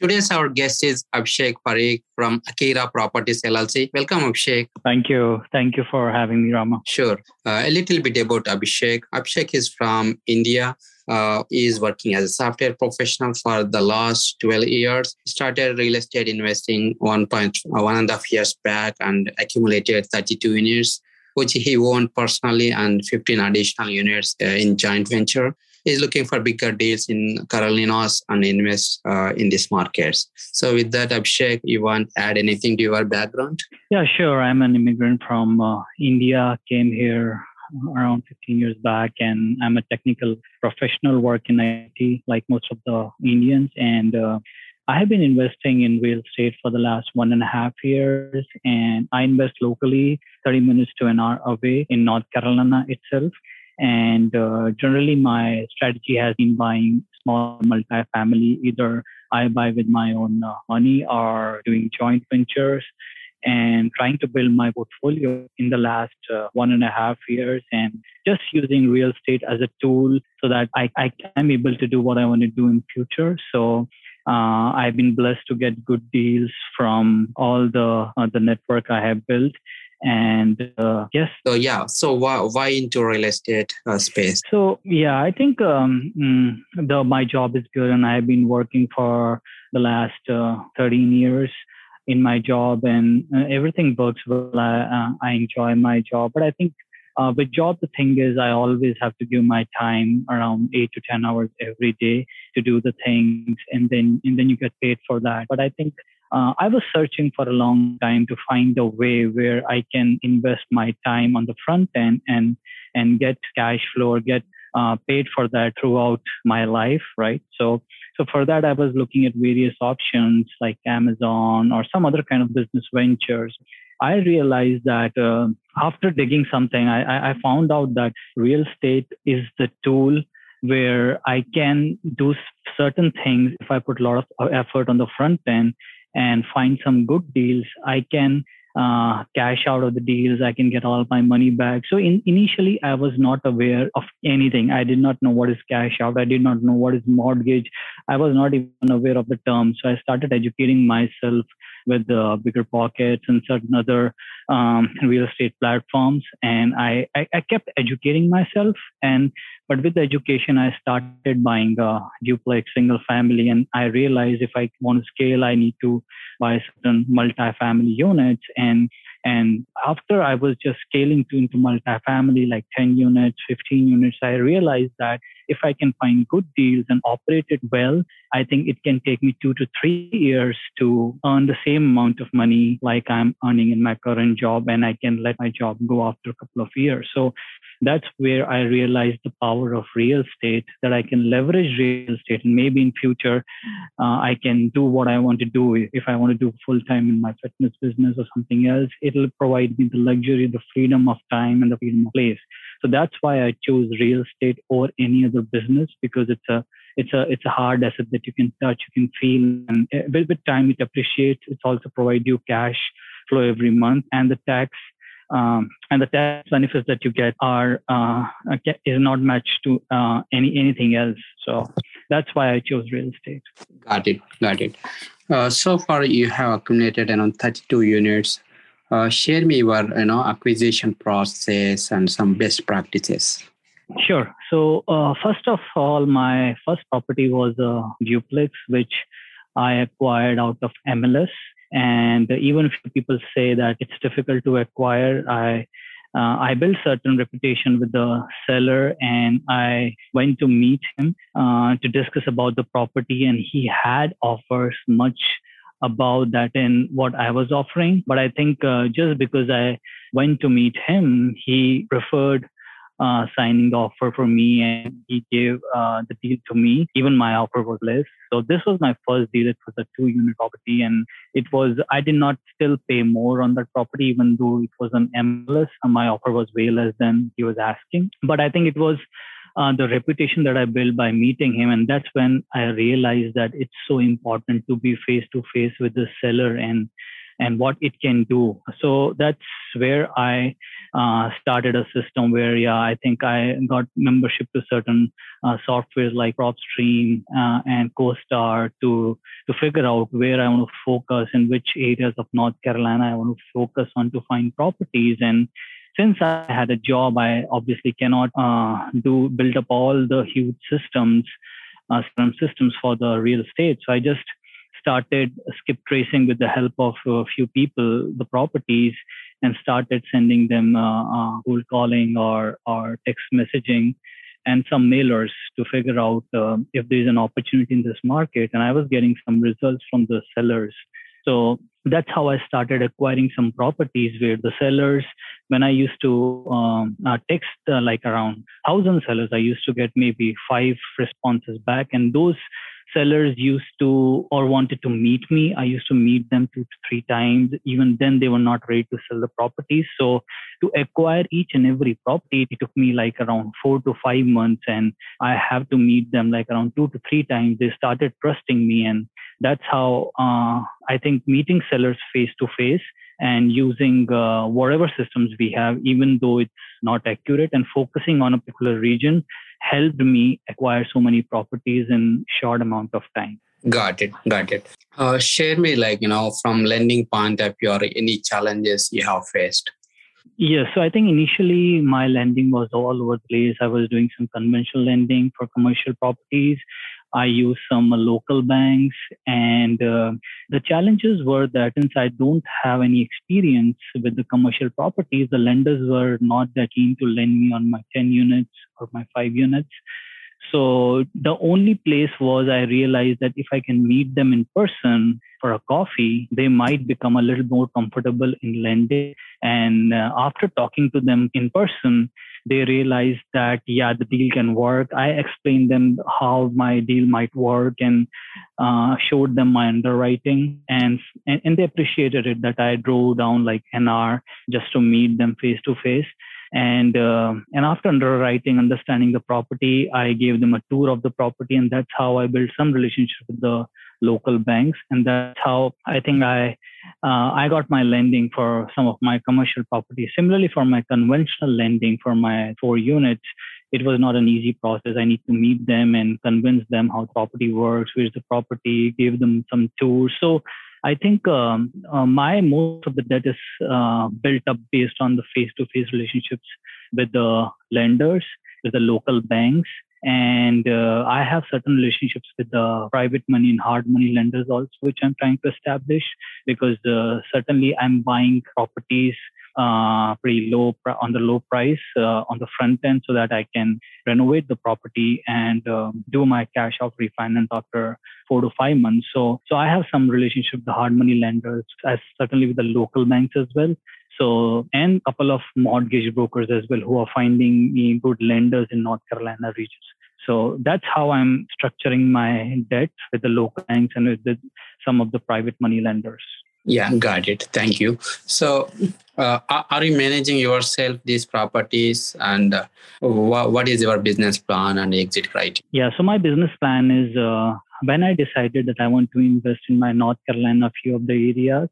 Today's our guest is Abhishek Parikh from Akira Properties LLC. Welcome, Abhishek. Thank you. Thank you for having me, Rama. Sure. Uh, a little bit about Abhishek. Abhishek is from India. Uh, he is working as a software professional for the last 12 years. He started real estate investing one point one and a half years back and accumulated 32 units, which he owned personally and 15 additional units uh, in joint venture is looking for bigger deals in Carolinas and invest uh, in these markets. So with that, Abhishek, you want to add anything to your background? Yeah, sure. I'm an immigrant from uh, India, came here around 15 years back and i'm a technical professional work in it like most of the indians and uh, i have been investing in real estate for the last one and a half years and i invest locally 30 minutes to an hour away in north carolina itself and uh, generally, my strategy has been buying small multifamily. Either I buy with my own uh, money or doing joint ventures and trying to build my portfolio in the last uh, one and a half years and just using real estate as a tool so that I, I am able to do what I want to do in future. So uh, I've been blessed to get good deals from all the uh, the network I have built, and uh, yes. So yeah. So why, why into real estate uh, space? So yeah i think um, mm, the my job is good and i've been working for the last uh, 13 years in my job and uh, everything works well. I, uh, I enjoy my job but i think uh, with job the thing is i always have to give my time around 8 to 10 hours every day to do the things and then and then you get paid for that. But i think uh, I was searching for a long time to find a way where I can invest my time on the front end and and get cash flow or get uh, paid for that throughout my life, right? So so for that, I was looking at various options like Amazon or some other kind of business ventures. I realized that uh, after digging something, I, I found out that real estate is the tool where I can do certain things if I put a lot of effort on the front end and find some good deals, I can uh, cash out of the deals. I can get all my money back. So in, initially, I was not aware of anything. I did not know what is cash out. I did not know what is mortgage. I was not even aware of the term. So I started educating myself with the BiggerPockets and certain other um, real estate platforms. And I, I, I, kept educating myself. And but with education, I started buying a duplex single family, and I realized if I want to scale, I need to buy certain multi-family units. And and after I was just scaling to into multi-family like 10 units, 15 units, I realized that if I can find good deals and operate it well, I think it can take me two to three years to earn the same amount of money like I'm earning in my current job, and I can let my job go after a couple of years. So that's where I realized the power of real estate that I can leverage real estate and maybe in future uh, I can do what I want to do. If I want to do full time in my fitness business or something else, it'll provide me the luxury, the freedom of time and the freedom of place. So that's why I chose real estate or any other business because it's a it's a it's a hard asset that you can touch, you can feel, and with, with time it appreciates. It also provide you cash flow every month, and the tax um, and the tax benefits that you get are uh, is not matched to uh, any anything else. So that's why I chose real estate. Got it. Got it. Uh, so far, you have accumulated around 32 units. Uh, share me your you know acquisition process and some best practices. Sure. So uh, first of all, my first property was a duplex, which I acquired out of MLS. And even if people say that it's difficult to acquire, I uh, I built certain reputation with the seller, and I went to meet him uh, to discuss about the property, and he had offers much about that in what I was offering. But I think uh, just because I went to meet him, he preferred uh, signing the offer for me and he gave uh, the deal to me. Even my offer was less. So this was my first deal. It was a two unit property and it was, I did not still pay more on that property, even though it was an MLS. And my offer was way less than he was asking. But I think it was uh, the reputation that I built by meeting him. And that's when I realized that it's so important to be face to face with the seller and and what it can do. So that's where I uh, started a system where, yeah, I think I got membership to certain uh, softwares like PropStream uh, and CoStar to to figure out where I want to focus in which areas of North Carolina I want to focus on to find properties and since I had a job, I obviously cannot uh, do build up all the huge systems, uh, systems for the real estate. So I just started skip tracing with the help of a few people the properties and started sending them uh, uh, cold calling or or text messaging and some mailers to figure out uh, if there's an opportunity in this market and i was getting some results from the sellers so that's how i started acquiring some properties where the sellers when i used to um, uh, text uh, like around 1000 sellers i used to get maybe five responses back and those sellers used to or wanted to meet me. I used to meet them two to three times. Even then, they were not ready to sell the properties. So to acquire each and every property, it took me like around four to five months, and I have to meet them like around two to three times. They started trusting me, and that's how uh, I think meeting sellers face to face and using uh, whatever systems we have, even though it's not accurate, and focusing on a particular region helped me acquire so many properties in short amount of time got it got it uh, share me like you know from lending point of view or any challenges you have faced Yes. So I think initially my lending was all over the place. I was doing some conventional lending for commercial properties. I used some local banks, and uh, the challenges were that since I don't have any experience with the commercial properties, the lenders were not that keen to lend me on my 10 units or my five units. So the only place was I realized that if I can meet them in person for a coffee, they might become a little more comfortable in lending. And uh, after talking to them in person, they realized that yeah the deal can work. I explained them how my deal might work and uh, showed them my underwriting and, and and they appreciated it that i drove down like an hour just to meet them face to face and uh, and after underwriting understanding the property i gave them a tour of the property and that's how i built some relationship with the local banks. And that's how i think i uh, i got my lending for some of my commercial properties. Similarly for my conventional lending for my four units it was not an easy process. I need to meet them and convince them how property works where's the property give them some tours so I think um, uh, my most of the debt is uh, built up based on the face-to-face relationships with the lenders, with the local banks, and uh, I have certain relationships with the private money and hard money lenders also, which I'm trying to establish because uh, certainly I'm buying properties uh, pretty low on the low price uh, on the front end so that I can renovate the property and um, do my cash out refinance after four to five months. So, so I have some relationship with the hard money lenders, as certainly with the local banks as well. So, and a couple of mortgage brokers as well who are finding me good lenders in North Carolina regions. So that's how I'm structuring my debt with the local banks and with the, some of the private money lenders. Yeah, got it. Thank you. So, uh, are you managing yourself these properties, and uh, what is your business plan and exit criteria? Yeah, so my business plan is uh, when I decided that I want to invest in my North Carolina, few of the areas.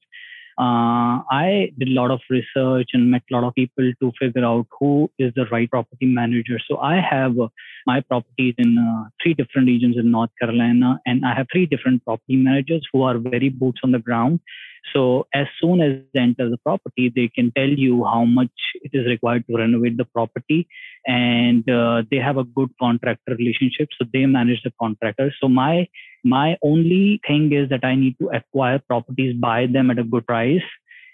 Uh, I did a lot of research and met a lot of people to figure out who is the right property manager. So I have uh, my properties in uh, three different regions in North Carolina, and I have three different property managers who are very boots on the ground so as soon as they enter the property, they can tell you how much it is required to renovate the property, and uh, they have a good contractor relationship. So they manage the contractor. So my my only thing is that I need to acquire properties, buy them at a good price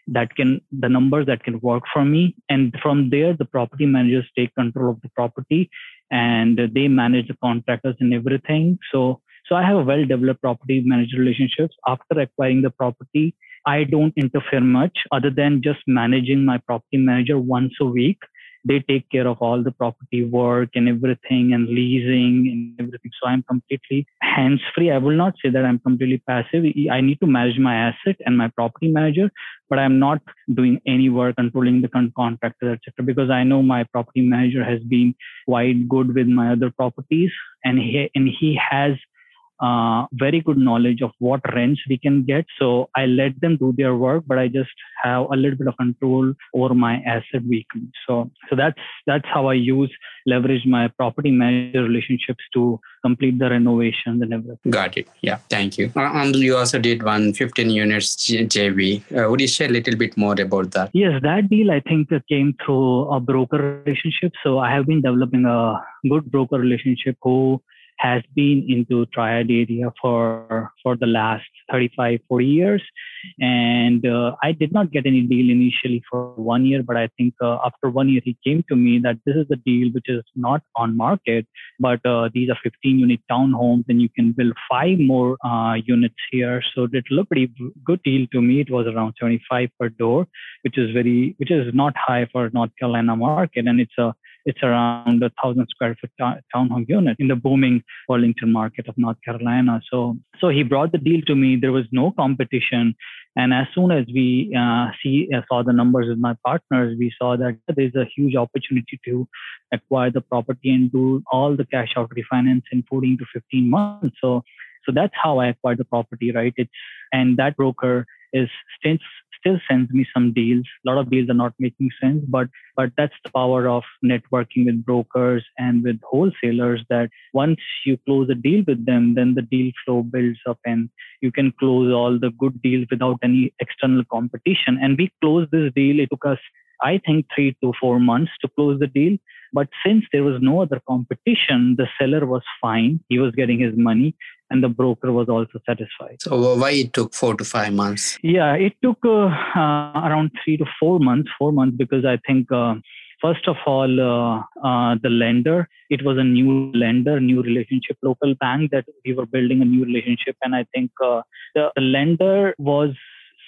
that can the numbers that can work for me. And from there the property managers take control of the property and they manage the contractors and everything. So so i have a well developed property manager relationships. After acquiring the property I don't interfere much other than just managing my property manager once a week they take care of all the property work and everything and leasing and everything. So I'm completely hands free. I will not say that I'm completely passive. I need to manage my asset and my property manager, but I'm not doing any work controlling the contractor, etc. Because I know my property manager has been quite good with my other properties, and he and he has uh, very good knowledge of what rents we can get. So I let them do their work, but I just have a little bit of control over my asset weekly. So so that's that's how I use leverage my property manager relationships to complete the renovations and everything. Got it. Yeah, thank you. Uh, and you also did one 15 units JV. Uh, would you share a little bit more about that? Yes, that deal I think came through a broker relationship. So I have been developing a good broker relationship who has been into triad area for for the last 35 40 years. And uh, i did not get any deal initially for one year but i think uh, after one year he came to me that this is the deal which is not on market but uh, these are 15 unit townhomes and you can build five more uh, units here. So it looked pretty good deal to me. It was around 75 per door which is very which is not high for north carolina market. And it's a it's around a thousand square foot townhome unit in the booming Burlington market of North Carolina. So, so he brought the deal to me. There was no competition, and as soon as we uh, see uh, saw the numbers with my partners, we saw that there's a huge opportunity to acquire the property and do all the cash out refinance in 14 to 15 months. So, so that's how I acquired the property, right? It's and that broker is since still sends me some deals. A lot of deals are not making sense, but but that's the power of networking with brokers and with wholesalers. That once you close a deal with them, then the deal flow builds up, and you can close all the good deals without any external competition. And we closed this deal. It took us, I think, three to four months to close the deal. But since there was no other competition, the seller was fine. He was getting his money and the broker was also satisfied. So why it took four to five months? Yeah, it took uh, uh, around three to four months. Four months because I think. Uh, first of all, uh, uh, the lender, it was a new lender, new relationship, local bank that we were building a new relationship. And I think uh, the, the lender was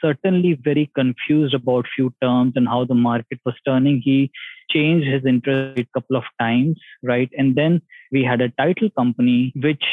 certainly very confused about few terms and how the market was turning. He changed his interest rate a couple of times, right? And then we had a title company which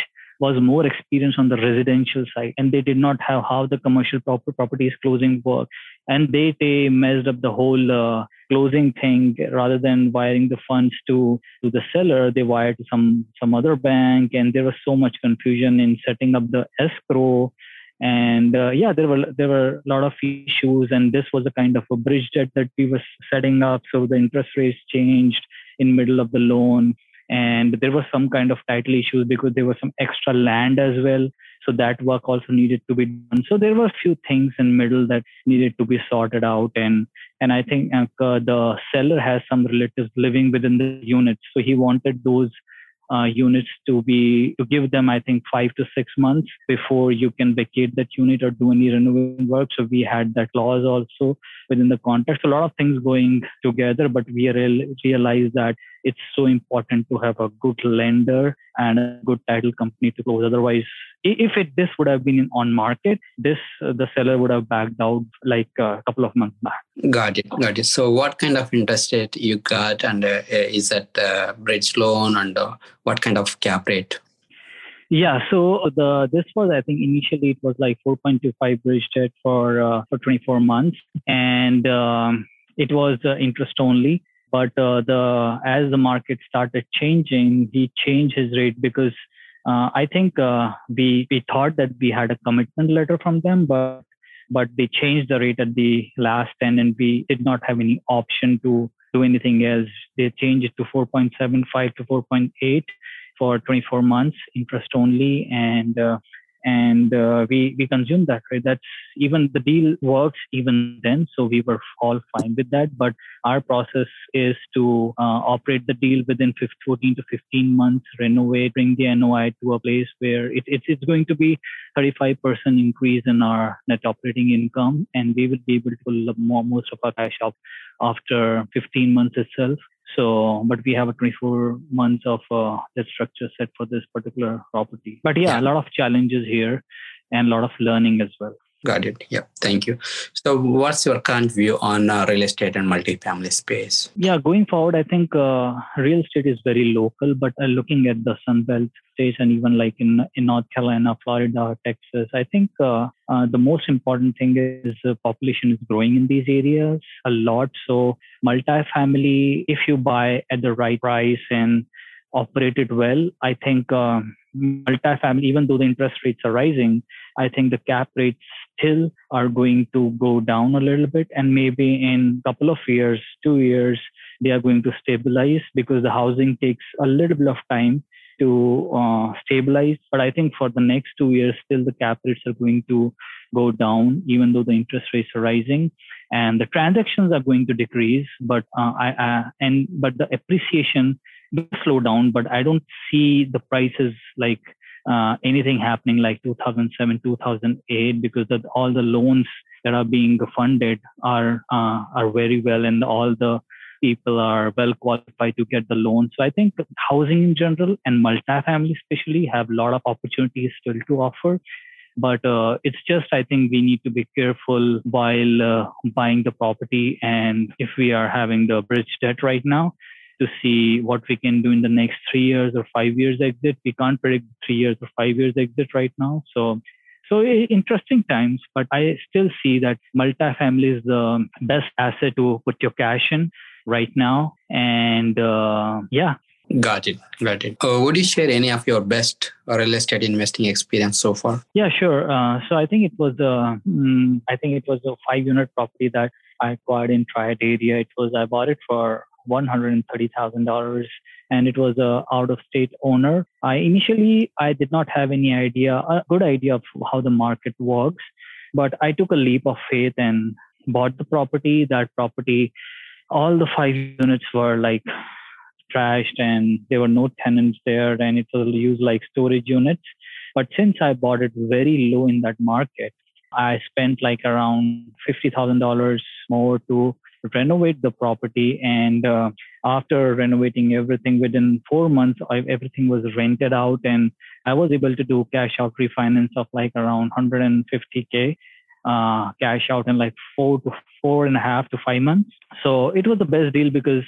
was more experienced on the residential side and they did not have how the commercial proper properties closing work. And they, they messed up the whole uh, closing thing. Rather than wiring the funds to to the seller they wired to some some other bank and there was so much confusion in setting up the escrow. And uh, yeah there were there were a lot of issues and this was a kind of a bridge debt that we were setting up. So the interest rates changed in middle of the loan and there was some kind of title issues because there was some extra land as well. So that work also needed to be done. So there were a few things in middle that needed to be sorted out. And and i think uh, the seller has some relatives living within the unit. So he wanted those uh, units to be to give them i think five to six months before you can vacate that unit or do any renovation work. So we had that clause also within the contract. So a lot of things going together but we real, realized that it's so important to have a good lender and a good title company to close. Otherwise if it this would have been on market this uh, the seller would have backed out like a couple of months back. Got it got it. So what kind of interest rate you got and uh, is that uh, bridge loan and uh, what kind of cap rate? Yeah, so the this was I think initially it was like 4.25 bridge debt for uh, for 24 months, and um, it was uh, interest only. But uh, the as the market started changing, he changed his rate because uh, I think uh, we we thought that we had a commitment letter from them, but but they changed the rate at the last end, and we did not have any option to do anything else. They changed it to 4.75 to 4.8 for 24 months, interest only, and uh, and uh, we we consumed that right? That's even the deal works even then so we were all fine with that. But our process is to uh, operate the deal within 15, 14 to 15 months renovate bring the noi to a place where it, it's, it's going to be 35% increase in our net operating income and we will be able to pull more, most of our cash out after 15 months itself so, but we have a 24 months of uh, that structure set for this particular property. But yeah, yeah, a lot of challenges here and a lot of learning as well. Got it. Yeah. Thank you. So, what's your current view on uh, real estate and multifamily space? Yeah, going forward, I think uh, real estate is very local, but uh, looking at the Sunbelt states and even like in in North Carolina, Florida, Texas, I think uh, uh, the most important thing is the population is growing in these areas a lot. So, multifamily, if you buy at the right price and operate it well, I think uh, multifamily, even though the interest rates are rising, I think the cap rates still are going to go down a little bit. And maybe in a couple of years, two years, they are going to stabilize because the housing takes a little bit of time to uh, stabilize. But I think for the next two years, still the cap rates are going to go down, even though the interest rates are rising, and the transactions are going to decrease. But uh, I, I and but the appreciation slow down. But I don't see the prices like uh, anything happening like 2007, 2008, because the, all the loans that are being funded are uh, are very well, and all the people are well qualified to get the loan. So I think housing in general and multifamily especially have a lot of opportunities still to offer. But uh, it's just I think we need to be careful while uh, buying the property, and if we are having the bridge debt right now, to see what we can do in the next three years or five years exit. We can't predict three years or five years exit right now. So, so interesting times, but I still see that multifamily is the best asset to put your cash in right now. And uh, yeah. Got it. Got it. Uh, would you share any of your best real estate investing experience so far? Yeah, sure. Uh, so I think it was a, mm, I think it was a five unit property that I acquired in Triad area. It was I bought it for $130,000 and it was a out of state owner. I initially I did not have any idea, a good idea of how the market works, but I took a leap of faith and bought the property. That property, all the five units were like trashed and there were no tenants there and it was used like storage units. But since I bought it very low in that market, I spent like around $50,000 more to renovate the property. And uh, after renovating everything within four months, I, everything was rented out, and I was able to do cash out refinance of like around 150k. Uh, cash out in like four to four and a half to five months. So it was the best deal because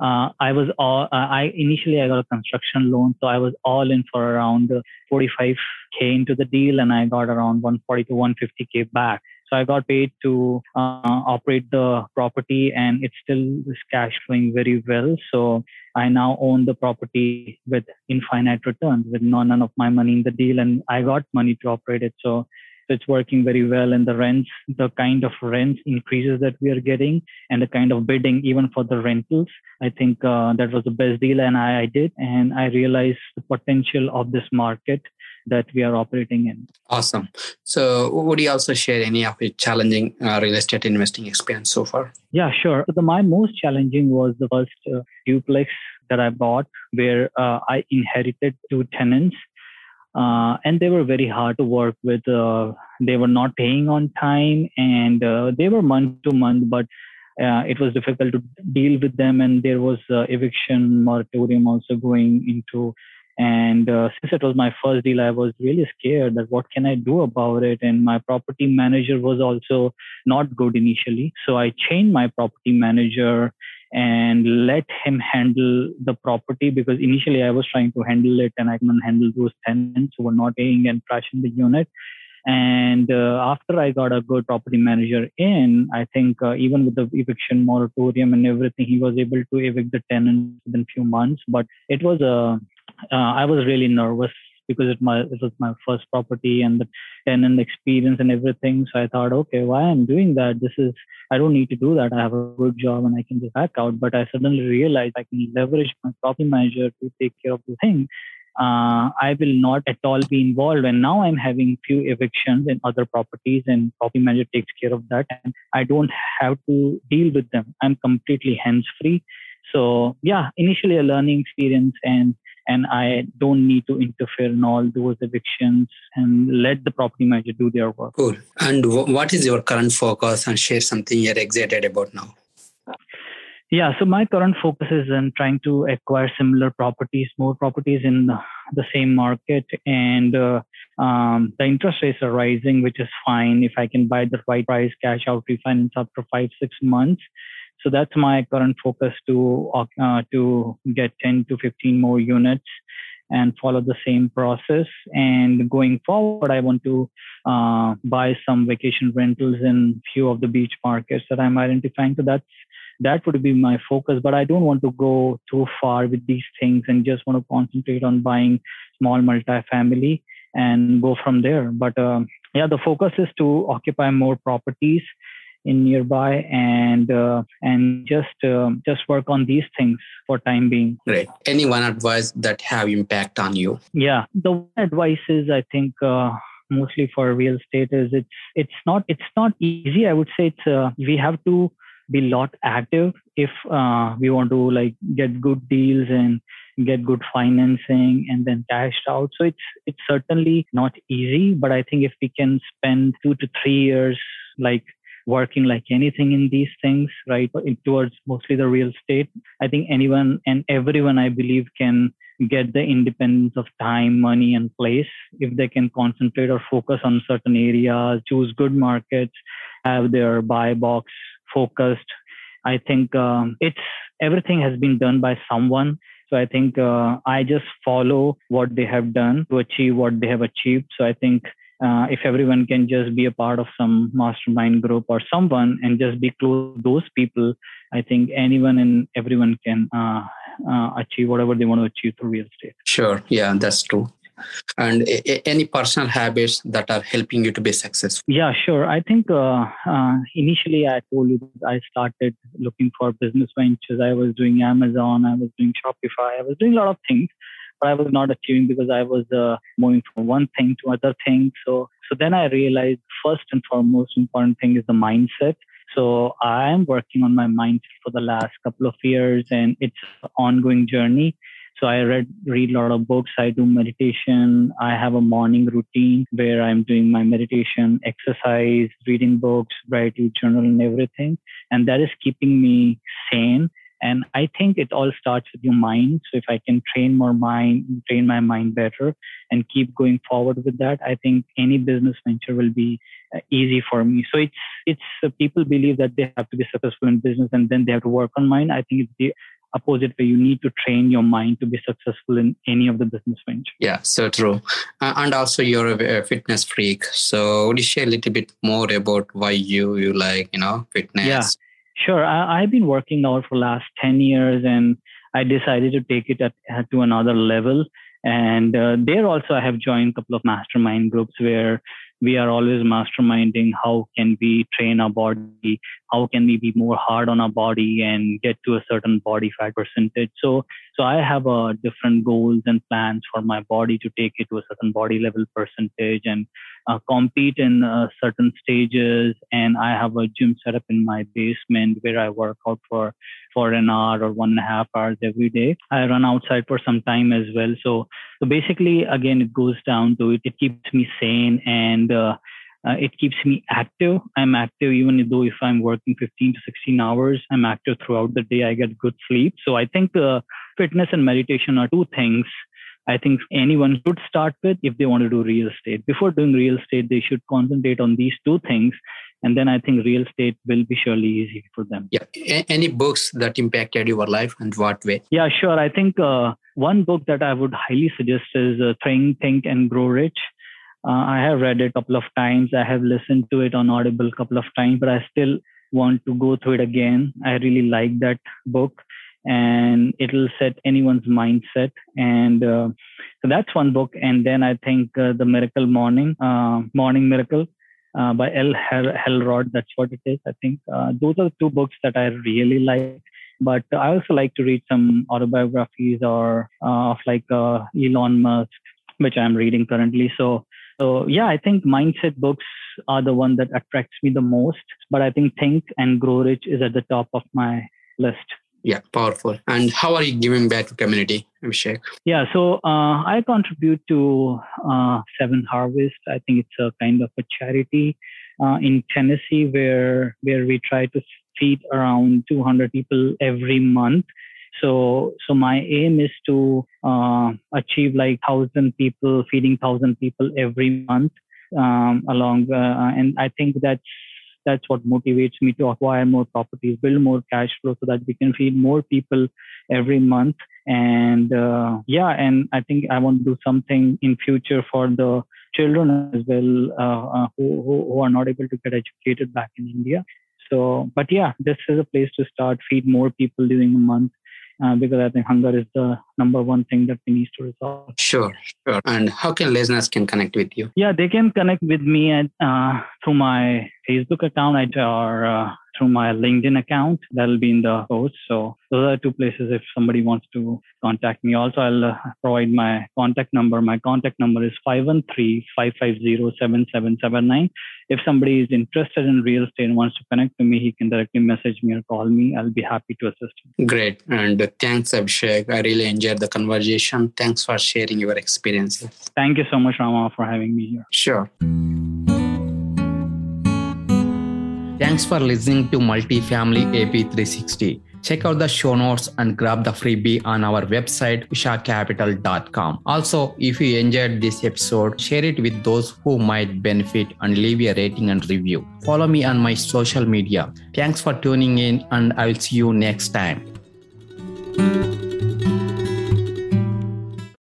uh, I was all, uh, I initially I got a construction loan, so I was all in for around 45k into the deal, and I got around 140 to 150k back. So I got paid to uh, operate the property, and it still is cash flowing very well. So I now own the property with infinite returns, with none of my money in the deal, and I got money to operate it. So it's working very well, and the rents, the kind of rents increases that we are getting, and the kind of bidding even for the rentals. I think uh, that was the best deal, and I, I did, and I realized the potential of this market that we are operating in. Awesome. So, would you also share any of your challenging uh, real estate investing experience so far? Yeah, sure. So, the, my most challenging was the first uh, duplex that I bought, where uh, I inherited two tenants. Uh, and they were very hard to work with. Uh, they were not paying on time, and uh, they were month to month, but it was difficult to deal with them. And there was eviction moratorium also going into and uh, since it was my first deal, I was really scared that what can I do about it? And my property manager was also not good initially. So I changed my property manager and let him handle the property because initially I was trying to handle it and I couldn't handle those tenants who were not paying and crashing the unit. And uh, after I got a good property manager in, I think uh, even with the eviction moratorium and everything, he was able to evict the tenants within few months. But it was a uh, I was really nervous because it, my, it was my first property and the tenant experience and everything. So I thought, okay, why I'm doing that? This is, I don't need to do that. I have a good job and I can just back out. But I suddenly realized I can leverage my property manager to take care of the thing. Uh, I will not at all be involved. And now I'm having few evictions in other properties and property manager takes care of that. And I don't have to deal with them. I'm completely hands free. So yeah, initially a learning experience and and I don't need to interfere in all those evictions and let the property manager do their work. Cool. And w- what is your current focus and share something you're excited about now? Yeah, so my current focus is in trying to acquire similar properties, more properties in the same market, and uh, um, the interest rates are rising, which is fine if I can buy the right price, cash out, refinance after five six months. So that's my current focus to uh, to get 10 to 15 more units and follow the same process. And going forward, I want to uh, buy some vacation rentals in few of the beach markets that I'm identifying. So that's that would be my focus. But I don't want to go too far with these things and just want to concentrate on buying small multifamily and go from there. But uh, yeah, the focus is to occupy more properties in nearby and uh, and just uh, just work on these things for time being. Great. Any one advice that have impact on you? Yeah. The advice is i think uh, mostly for real estate is it's it's not it's not easy. I would say it's uh, we have to be a lot active if uh, we want to like get good deals and get good financing and then cashed out. So it's it's certainly not easy but i think if we can spend 2 to 3 years like working like anything in these things, right? Towards mostly the real estate. I think anyone and everyone, I believe, can get the independence of time, money, and place if they can concentrate or focus on certain areas, choose good markets, have their buy box focused. I think um, it's everything has been done by someone. So I think uh, I just follow what they have done to achieve what they have achieved. So I think uh, if everyone can just be a part of some mastermind group or someone and just be close to those people, I think anyone and everyone can uh, uh, achieve whatever they want to achieve through real estate. Sure. Yeah, that's true. And a- a- any personal habits that are helping you to be successful? Yeah, sure. I think uh, uh, initially I told you that I started looking for business ventures. I was doing Amazon, I was doing Shopify, I was doing a lot of things but I was not achieving because I was uh, moving from one thing to other thing. So, so then I realized first and foremost important thing is the mindset. So I am working on my mindset for the last couple of years, and it's an ongoing journey. So I read read a lot of books. I do meditation. I have a morning routine where I'm doing my meditation, exercise, reading books, gratitude journal, and everything. And that is keeping me sane and I think it all starts with your mind. So if I can train more mind, train my mind better and keep going forward with that, I think any business venture will be uh, easy for me. So it's, it's uh, people believe that they have to be successful in business and then they have to work on mind. I think it's the opposite way you need to train your mind to be successful in any of the business venture yeah so true uh, and also you're a, a, fitness freak so would you share a little bit more about why you you like you know fitness yeah Sure. I, have been working out for last 10 years and I decided to take it at, to another level. And uh, there also I have joined a couple of mastermind groups where we are always masterminding how can we train our body, how can we be more hard on our body and get to a certain body fat percentage. So, so I have uh, different goals and plans for my body to take it to a certain body level percentage and uh, compete in uh, certain stages. And I have a gym set up in my basement where I work out for for an hour or one and a half hours every day. I run outside for some time as well. So so basically, again, it goes down to it. It keeps me sane and uh, uh, it keeps me active. I'm active even though if I'm working 15 to 16 hours, I'm active throughout the day. I get good sleep. So I think uh, fitness and meditation are two things I think anyone should start with if they want to do real estate. Before doing real estate, they should concentrate on these two things. And then I think real estate will be surely easy for them. Yeah. A- any books that impacted your life and what way? Yeah, sure. I think uh, one book that I would highly suggest is uh, Think, Think and Grow Rich. Uh, I have read it a couple of times. I have listened to it on Audible a couple of times, but I still want to go through it again. I really like that book and it'll set anyone's mindset. And uh, so that's one book. And then I think uh, The Miracle Morning, uh, Morning Miracle uh, by Hal Elrod. That's what it is. I think uh, those are two books that I really like. But I also like to read some autobiographies or uh, of like Elon Musk, which I'm reading currently. So so yeah, I think mindset books are the one that attracts me the most. But I think Think and Grow Rich is at the top of my list. Yeah, powerful. And how are you giving back to community, Abhishek? Yeah, so uh, I contribute to uh, Seven Harvest. I think it's a kind of a charity uh, in Tennessee where where we try to feed around 200 people every month. So, so my aim is to uh, achieve like thousand people, feeding thousand people every month um, along. Uh, and I think that's that's what motivates me to acquire more properties, build more cash flow, so that we can feed more people every month. And uh, yeah, and I think I want to do something in future for the children as well uh, uh, who, who, who are not able to get educated back in India. So, but yeah, this is a place to start. Feed more people during the month uh, because I think hunger is the number one thing that we need to resolve. Sure, sure. And how can listeners can connect with you? Yeah, they can connect with me at, uh, through my Facebook account or uh, through my LinkedIn account. That'll be in the post. So those are two places if somebody wants to contact me. Also, I'll uh, provide my contact number. My contact number is 513-550-7779. If somebody is interested in real estate and wants to connect to me, he can directly message me or call me. I'll be happy to assist him. Great. And thanks, Abhishek. I really enjoyed the conversation. Thanks for sharing your experiences. Thank you so much, Rama, for having me here. Sure. Thanks for listening to Multifamily AP 360. Check out the show notes and grab the freebie on our website, ushacapital.com. Also, if you enjoyed this episode, share it with those who might benefit and leave a rating and review. Follow me on my social media. Thanks for tuning in, and I will see you next time.